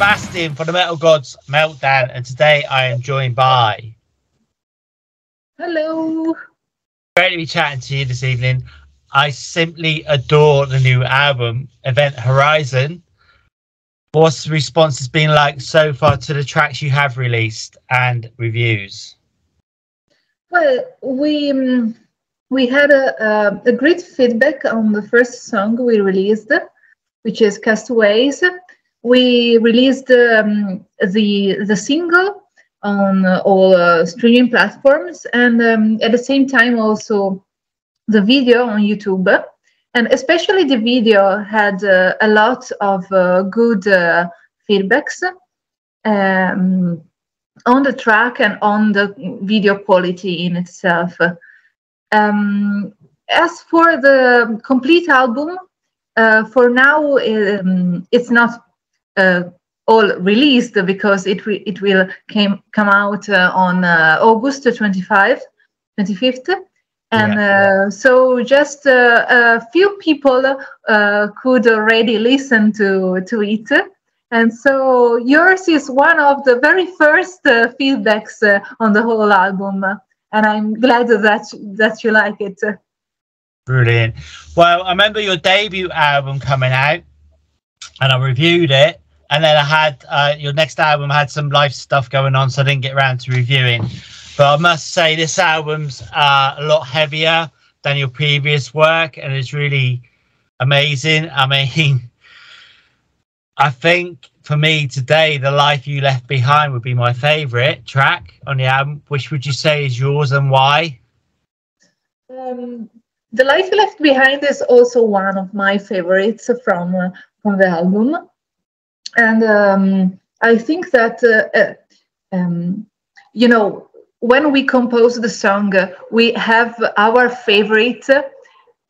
Sebastian for the Metal Gods Meltdown, and today I am joined by. Hello. Great to be chatting to you this evening. I simply adore the new album, Event Horizon. What's the response has been like so far to the tracks you have released and reviews? Well, we um, we had a, a, a great feedback on the first song we released, which is Castaways. We released um, the the single on all uh, streaming platforms, and um, at the same time also the video on YouTube. And especially the video had uh, a lot of uh, good uh, feedbacks um, on the track and on the video quality in itself. Um, as for the complete album, uh, for now um, it's not all released because it re- it will came come out uh, on uh, August 25, 25th. And Yeah. uh, so just uh, a few people uh, could already listen to, to it. And so yours is one of the very first uh, feedbacks uh, on the whole album. And I'm glad that, that you like it. Brilliant. Well, I remember your debut album coming out, and I reviewed it. And then I had uh, your next album had some life stuff going on, so I didn't get around to reviewing. But I must say, this album's uh, a lot heavier than your previous work, and it's really amazing. I mean, I think for me today, "The Life You Left Behind" would be my favorite track on the album. Which would you say is yours, and why? Um, the Life Left Behind is also one of my favorites from uh, from the album, and um, I think that uh, uh, um, you know when we compose the song, we have our favorite.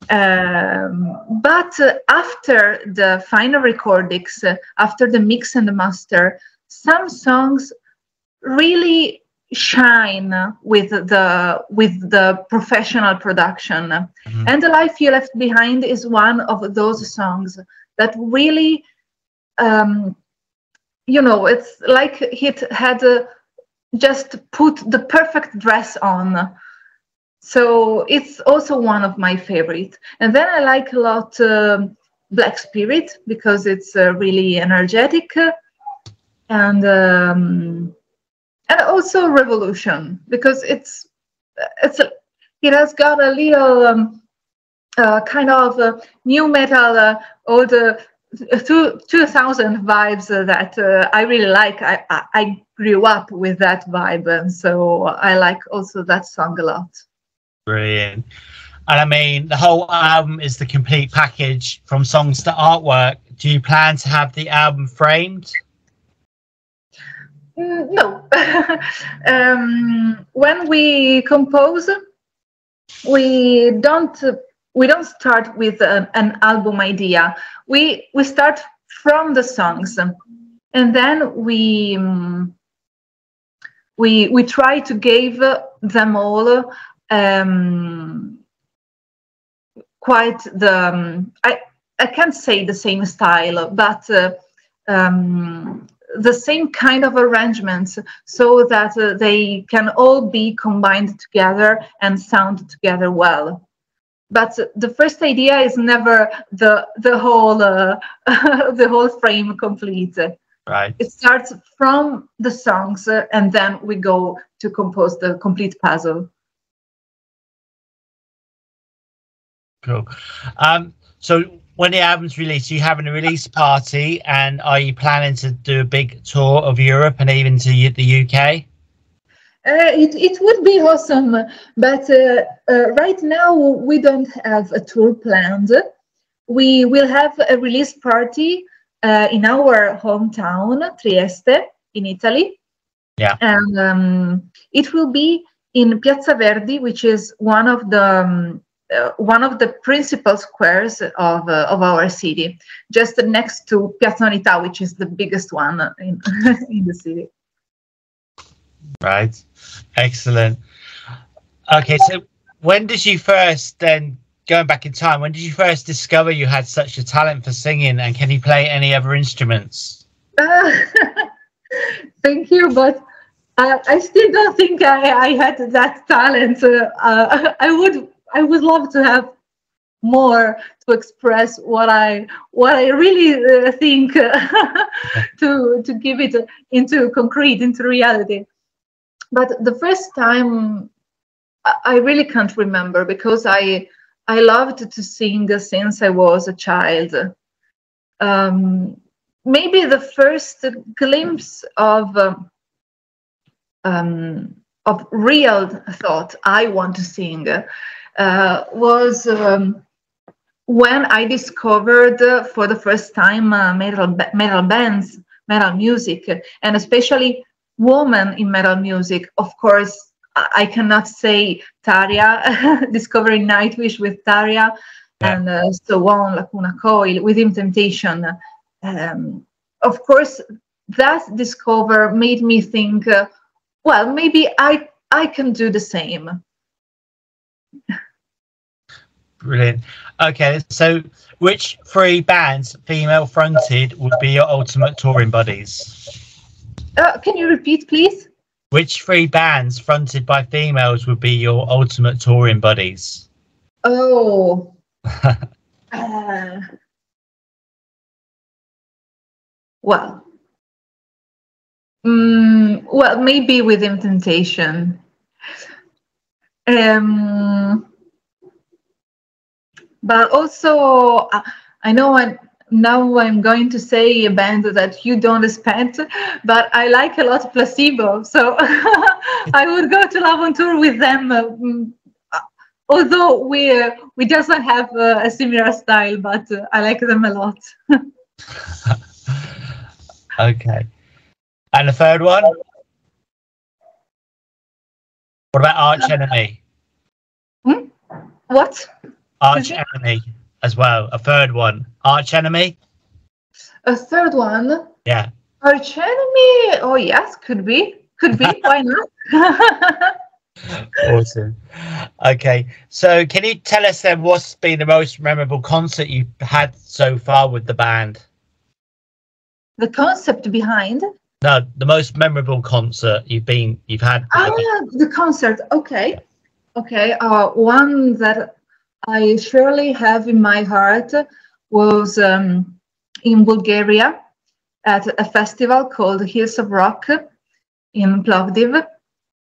Um, but after the final recordings, after the mix and the master, some songs really shine with the with the professional production. Mhm. and the life you left behind is one of those songs that really um you know it's like it had uh, just put the perfect dress on. So it's also one of my favorite. And then i like a lot um black spirit because it's uh, really energetic uh, and um, and also revolution because it's it's a, it has got a little um, uh, kind of uh, nu metal uh, old uh, two, 2000 vibes uh, that i really like I, I i grew up with that vibe and so i like also that song a lot Brilliant. And I mean, the whole album is the complete package from songs to artwork. Do you plan to have the album framed? Mm, no. Um, when we compose we don't we don't start with an, an album idea. We we start from the songs. And then we um, we we try to give them all um, quite the um, I I can't say the same style, but uh, um, the same kind of arrangements so that uh, they can all be combined together and sound together well. But the first idea is never the the whole uh, the whole frame complete. Right. It starts from the songs uh, and then we go to compose the complete puzzle. Cool. Um, so when the album's released, are you having a release party and are you planning to do a big tour of Europe and even to the UK? Uh, it, it would be awesome, but uh, uh, right now we don't have a tour planned. We will have a release party uh, in our hometown, Trieste, in Italy. Yeah. And um, it will be in Piazza Verdi, which is one of the um, uh, one of the principal squares of uh, of our city, just next to Piazza Unità, which is the biggest one in in the city. Right. Excellent. Okay, so when did you first then going back in time, when did you first discover you had such a talent for singing and can you play any other instruments? Uh, thank you, but uh, I still don't think I, I had that talent. Uh, I would I would love to have more to express what I what I really uh, think to to give it into concrete into reality. But the first time I really can't remember because I I loved to sing since I was a child. Um, maybe the first glimpse of um, of real thought I want to sing uh, was um, when I discovered uh, for the first time uh, metal metal bands, metal music, and especially women in metal music. Of course, I cannot say Tarja, discovering Nightwish with Tarja, yeah. and uh, so on, Lacuna Coil, Within Temptation. Um, of course, that discover made me think, uh, well, maybe I I can do the same. Brilliant. Okay, so which three bands, female fronted, would be your ultimate touring buddies? Uh, can you repeat, please? Which three bands fronted by females would be your ultimate touring buddies? Oh. uh, well, mm, well, maybe within temptation. Um, but also, uh, I know I'm now I'm going to say a band that you don't expect, but I like a lot Placebo, so I would go to love on tour with them. Uh, although we uh, we doesn't have uh, a similar style, but uh, I like them a lot. okay, and the third one. What about Arch Enemy? Hmm? What? Arch Enemy as well. A third one. Arch Enemy. A third one. Yeah. Arch Enemy. Oh yes, could be. Could be. Why not? awesome. Okay, so can you tell us then what's been the most memorable concert you've had so far with the band? The concept behind? No, the most memorable concert you've been you've had. Ah, the concert. Okay, okay. Uh, one that I surely have in my heart was um, in Bulgaria at a festival called Hills of Rock in Plovdiv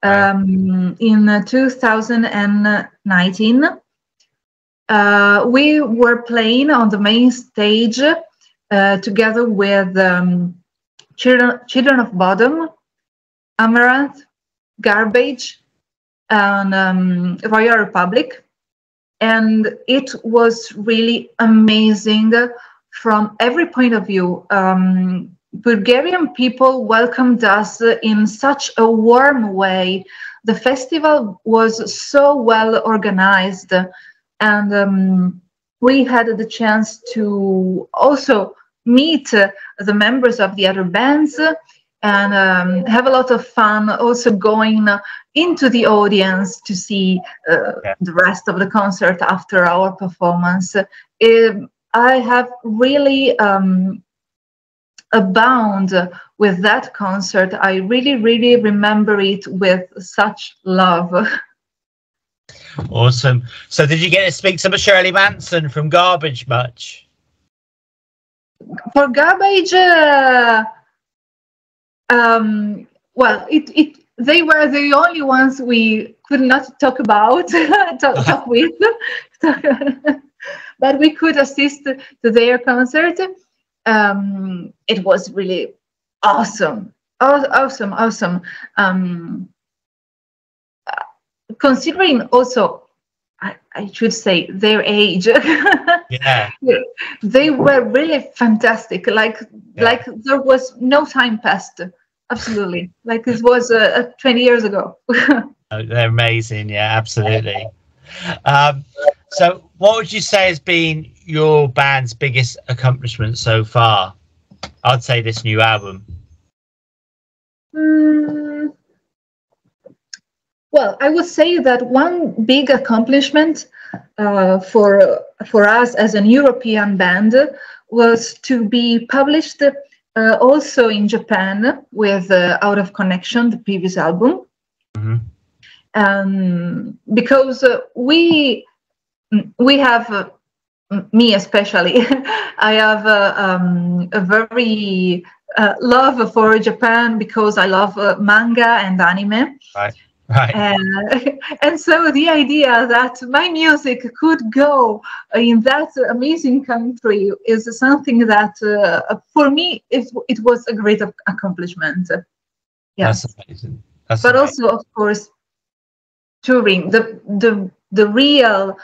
um, in 2019. Uh, we were playing on the main stage uh, together with um, Children, Children of Bodom, Amaranthe, Garbage, and um, Royal Republic and it was really amazing from every point of view. Um, Bulgarian people welcomed us in such a warm way. The festival was so well organized, and um, we had the chance to also meet the members of the other bands and um, have a lot of fun also going into the audience to see uh, yeah. the rest of the concert after our performance. It, um, I have really um, abound with that concert. I really, really remember it with such love. Awesome. So, did you get to speak to Shirley Manson from Garbage much? For Garbage, uh, um, well, it, it they were the only ones we could not talk about, talk, talk with, but we could assist to their concert. Um, it was really awesome, awesome, awesome. Um, considering also, I, I, should say their age. yeah, they were really fantastic. Like, yeah. like there was no time passed absolutely. Like this was uh, 20 years ago. oh, they're amazing. Yeah, absolutely. Um, so, what would you say has been your band's biggest accomplishment so far? I'd say this new album. Mm, well, I would say that one big accomplishment uh, for for us as an European band was to be published uh, also in Japan with uh, Out of Connection, the previous album. hmm Um, because uh, we we have uh, me especially I have uh, um, a very uh, love for Japan because I love uh, manga and anime. Right. Uh, and so the idea that my music could go in that amazing country is something that uh, for me it, it was a great accomplishment yes That's amazing. That's but amazing. also of course touring the the the real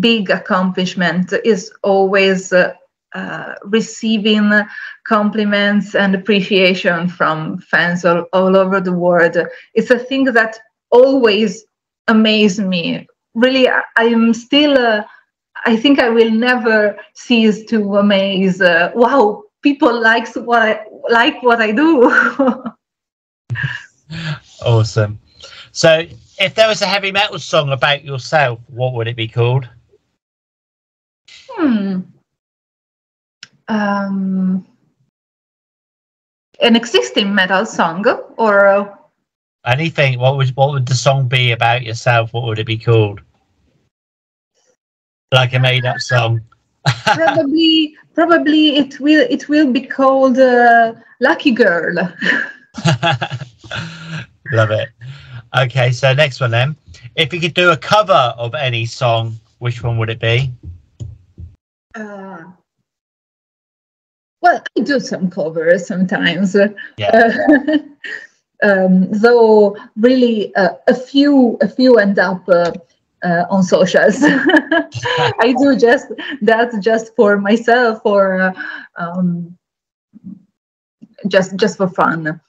big accomplishment is always uh, uh, receiving compliments and appreciation from fans all, all over the world it's a thing that always amaze me really I- i'm still uh, i think i will never cease to amaze uh, wow people likes what i like what i do Awesome. So, if there was a heavy metal song about yourself, what would it be called? Hmm. Um, an existing metal song or Anything. What would what would the song be about yourself? What would it be called? Like a made up song. probably probably it will it will be called uh, Lucky Girl. Love it. Okay, so next one then. If you could do a cover of any song, which one would it be? Uh, well, I do some covers sometimes. Yeah. Uh, um, though really uh, a few a few end up uh, uh, on socials. I do just that just for myself or uh, um, just just for fun.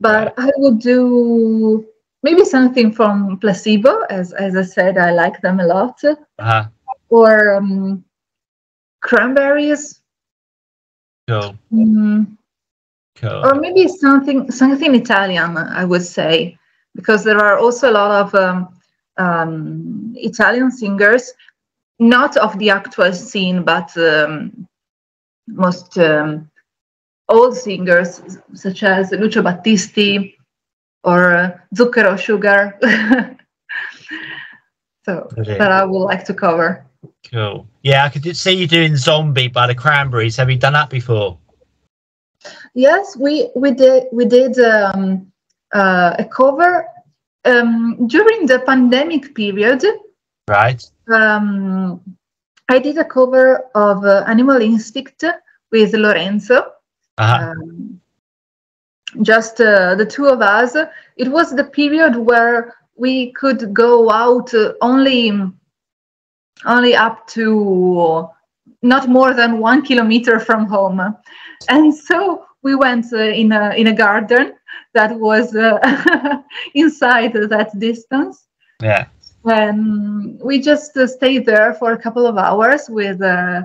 But I would do maybe something from Placebo, as as I said, I like them a lot, Uh-huh. or um, Cranberries. Cool. Mm, Cool. or maybe something something Italian, I would say, because there are also a lot of um, um, Italian singers, not of the actual scene, but um, most um, old singers such as Lucio Battisti or uh, Zucchero Sugar. so Brilliant. that I would like to cover. Cool. Yeah, I could see you doing Zombie by the Cranberries. Have you done that before? Yes, we we did we did um, uh, a cover um, during the pandemic period. Right. Um, I did a cover of uh, Animal Instinct with Lorenzo. Uh-huh. Um, just uh, the two of us. It was the period where we could go out uh, only only up to not more than one kilometer from home, and so we went uh, in a in a garden that was uh, inside that distance yeah. and we just uh, stayed there for a couple of hours with uh,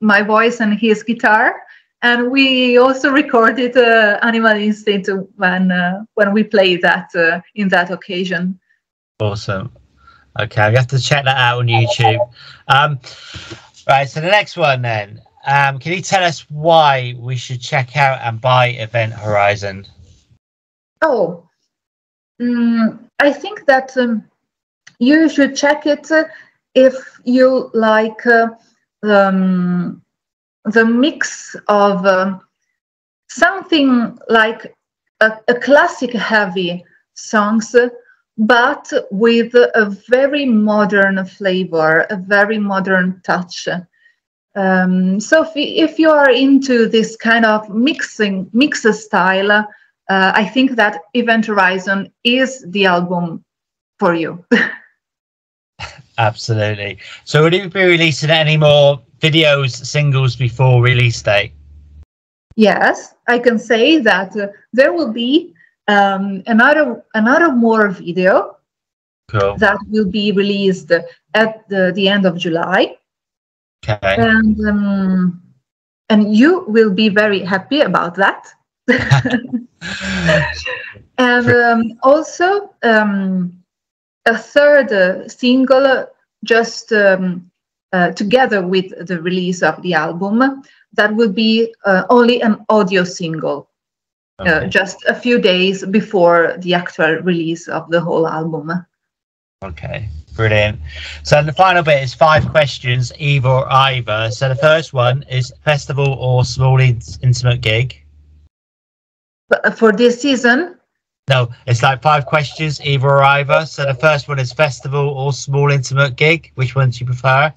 my voice and his guitar and we also recorded uh, animal instinct when uh, when we played that uh, in that occasion Awesome. Okay, we have to check that out on YouTube. Um, right. So the next one then. Um, can you tell us why we should check out and buy Event Horizon? oh mm, i think that um, you should check it uh, if you like uh, um, the mix of um, something like a, a classic heavy songs but with a very modern flavor a very modern touch um, so if, if you are into this kind of mixing mix style uh, i think that event horizon is the album for you Absolutely. So would it be releasing any more videos, singles before release date? Yes, I can say that uh, there will be um, another another more video Cool. that will be released at the, the end of July, Okay. and um, and you will be very happy about that. and um, also um, a third uh, single, just um, uh, together with the release of the album, that will be uh, only an audio single, Okay. just a few days before the actual release of the whole album. Okay, brilliant. So the final bit is five questions, either or either. So the first one is festival or small intimate gig. For this season, No, it's like five questions, either or either. So the first one is festival or small intimate gig. Which one do you prefer?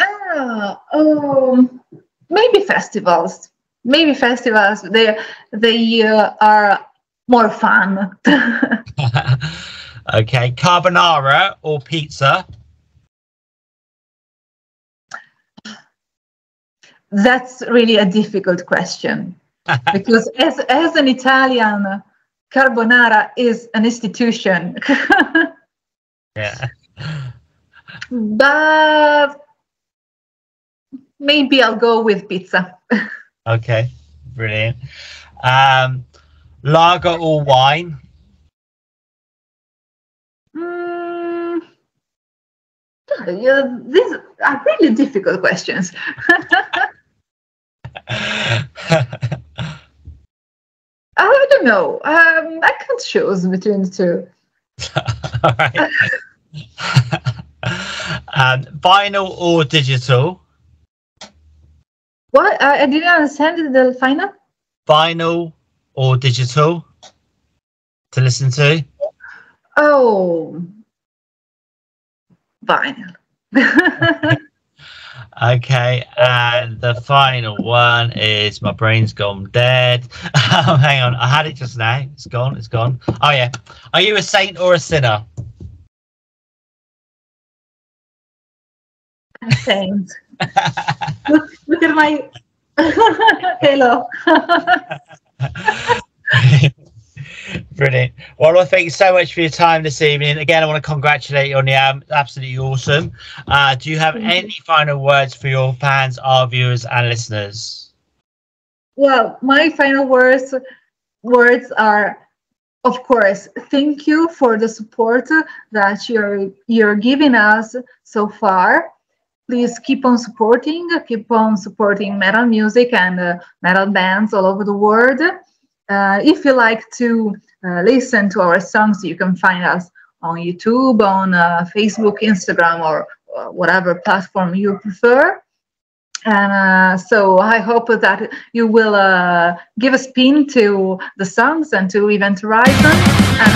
ah, um, maybe festivals. Maybe festivals. They they uh, are more fun. okay, carbonara or pizza? That's really a difficult question because as as an Italian, carbonara is an institution. Yeah. but maybe I'll go with pizza. Okay, brilliant. Um, lager or wine? Mm, these are really difficult questions. I don't know. Um, I can't choose between the two. All right. um, vinyl or digital? What? I, I didn't understand the final. Vinyl or digital to listen to? Oh, vinyl. Okay, and the final one is my brain's gone dead. Hang on, I had it just now. It's gone. It's gone. Oh yeah. Are you a saint or a sinner? Saying. Look, look at my halo. Brilliant. Well, I thank you so much for your time this evening. Again, I want to congratulate you on the album. Absolutely awesome. Uh, do you have Thank you. any final words for your fans, our viewers, and listeners? well, my final words words are, of course, thank you for the support that you're you're giving us so far. Please keep on supporting, keep on supporting metal music and uh, metal bands all over the world. Uh, if you like to uh, listen to our songs, you can find us on YouTube, on uh, Facebook, Instagram, or uh, whatever platform you prefer. And uh, so I hope that you will give a spin to the songs and to Event Horizon. And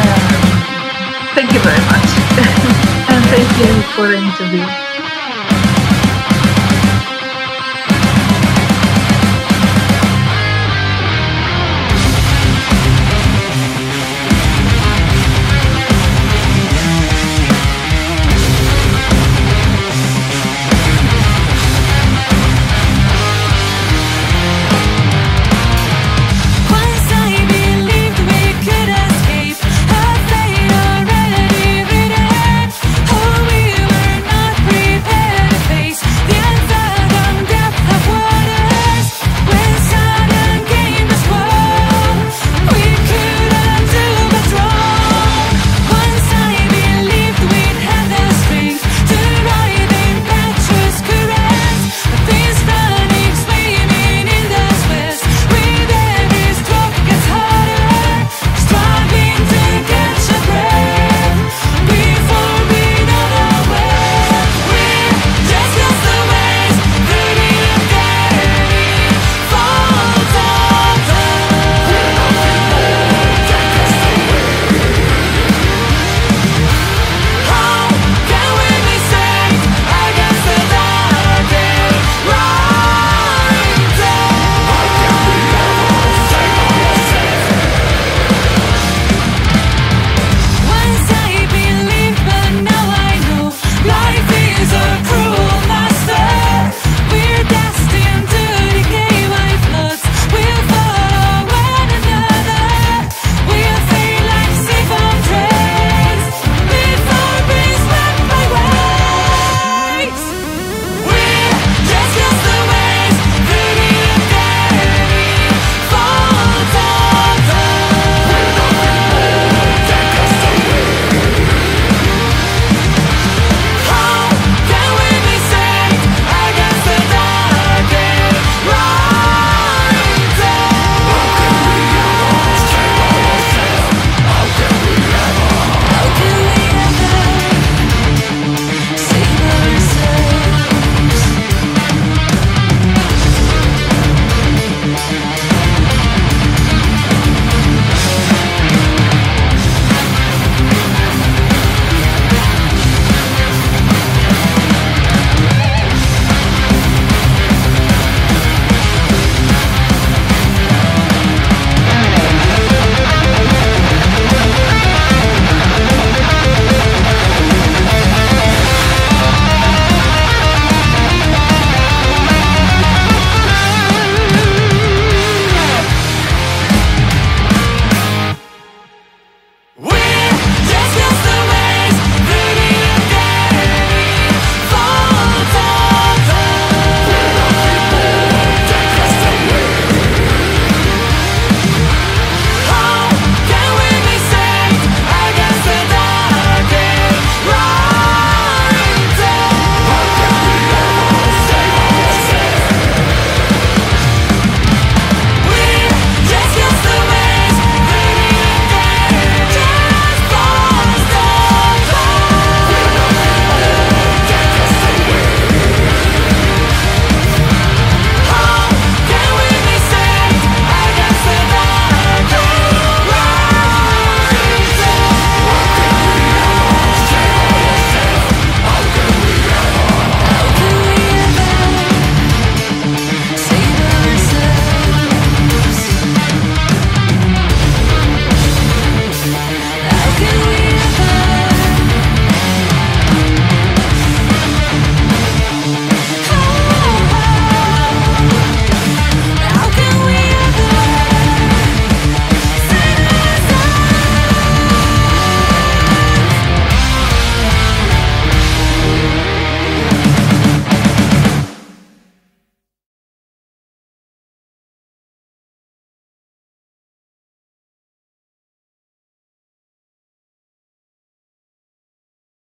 thank you very much. and thank you for the interview.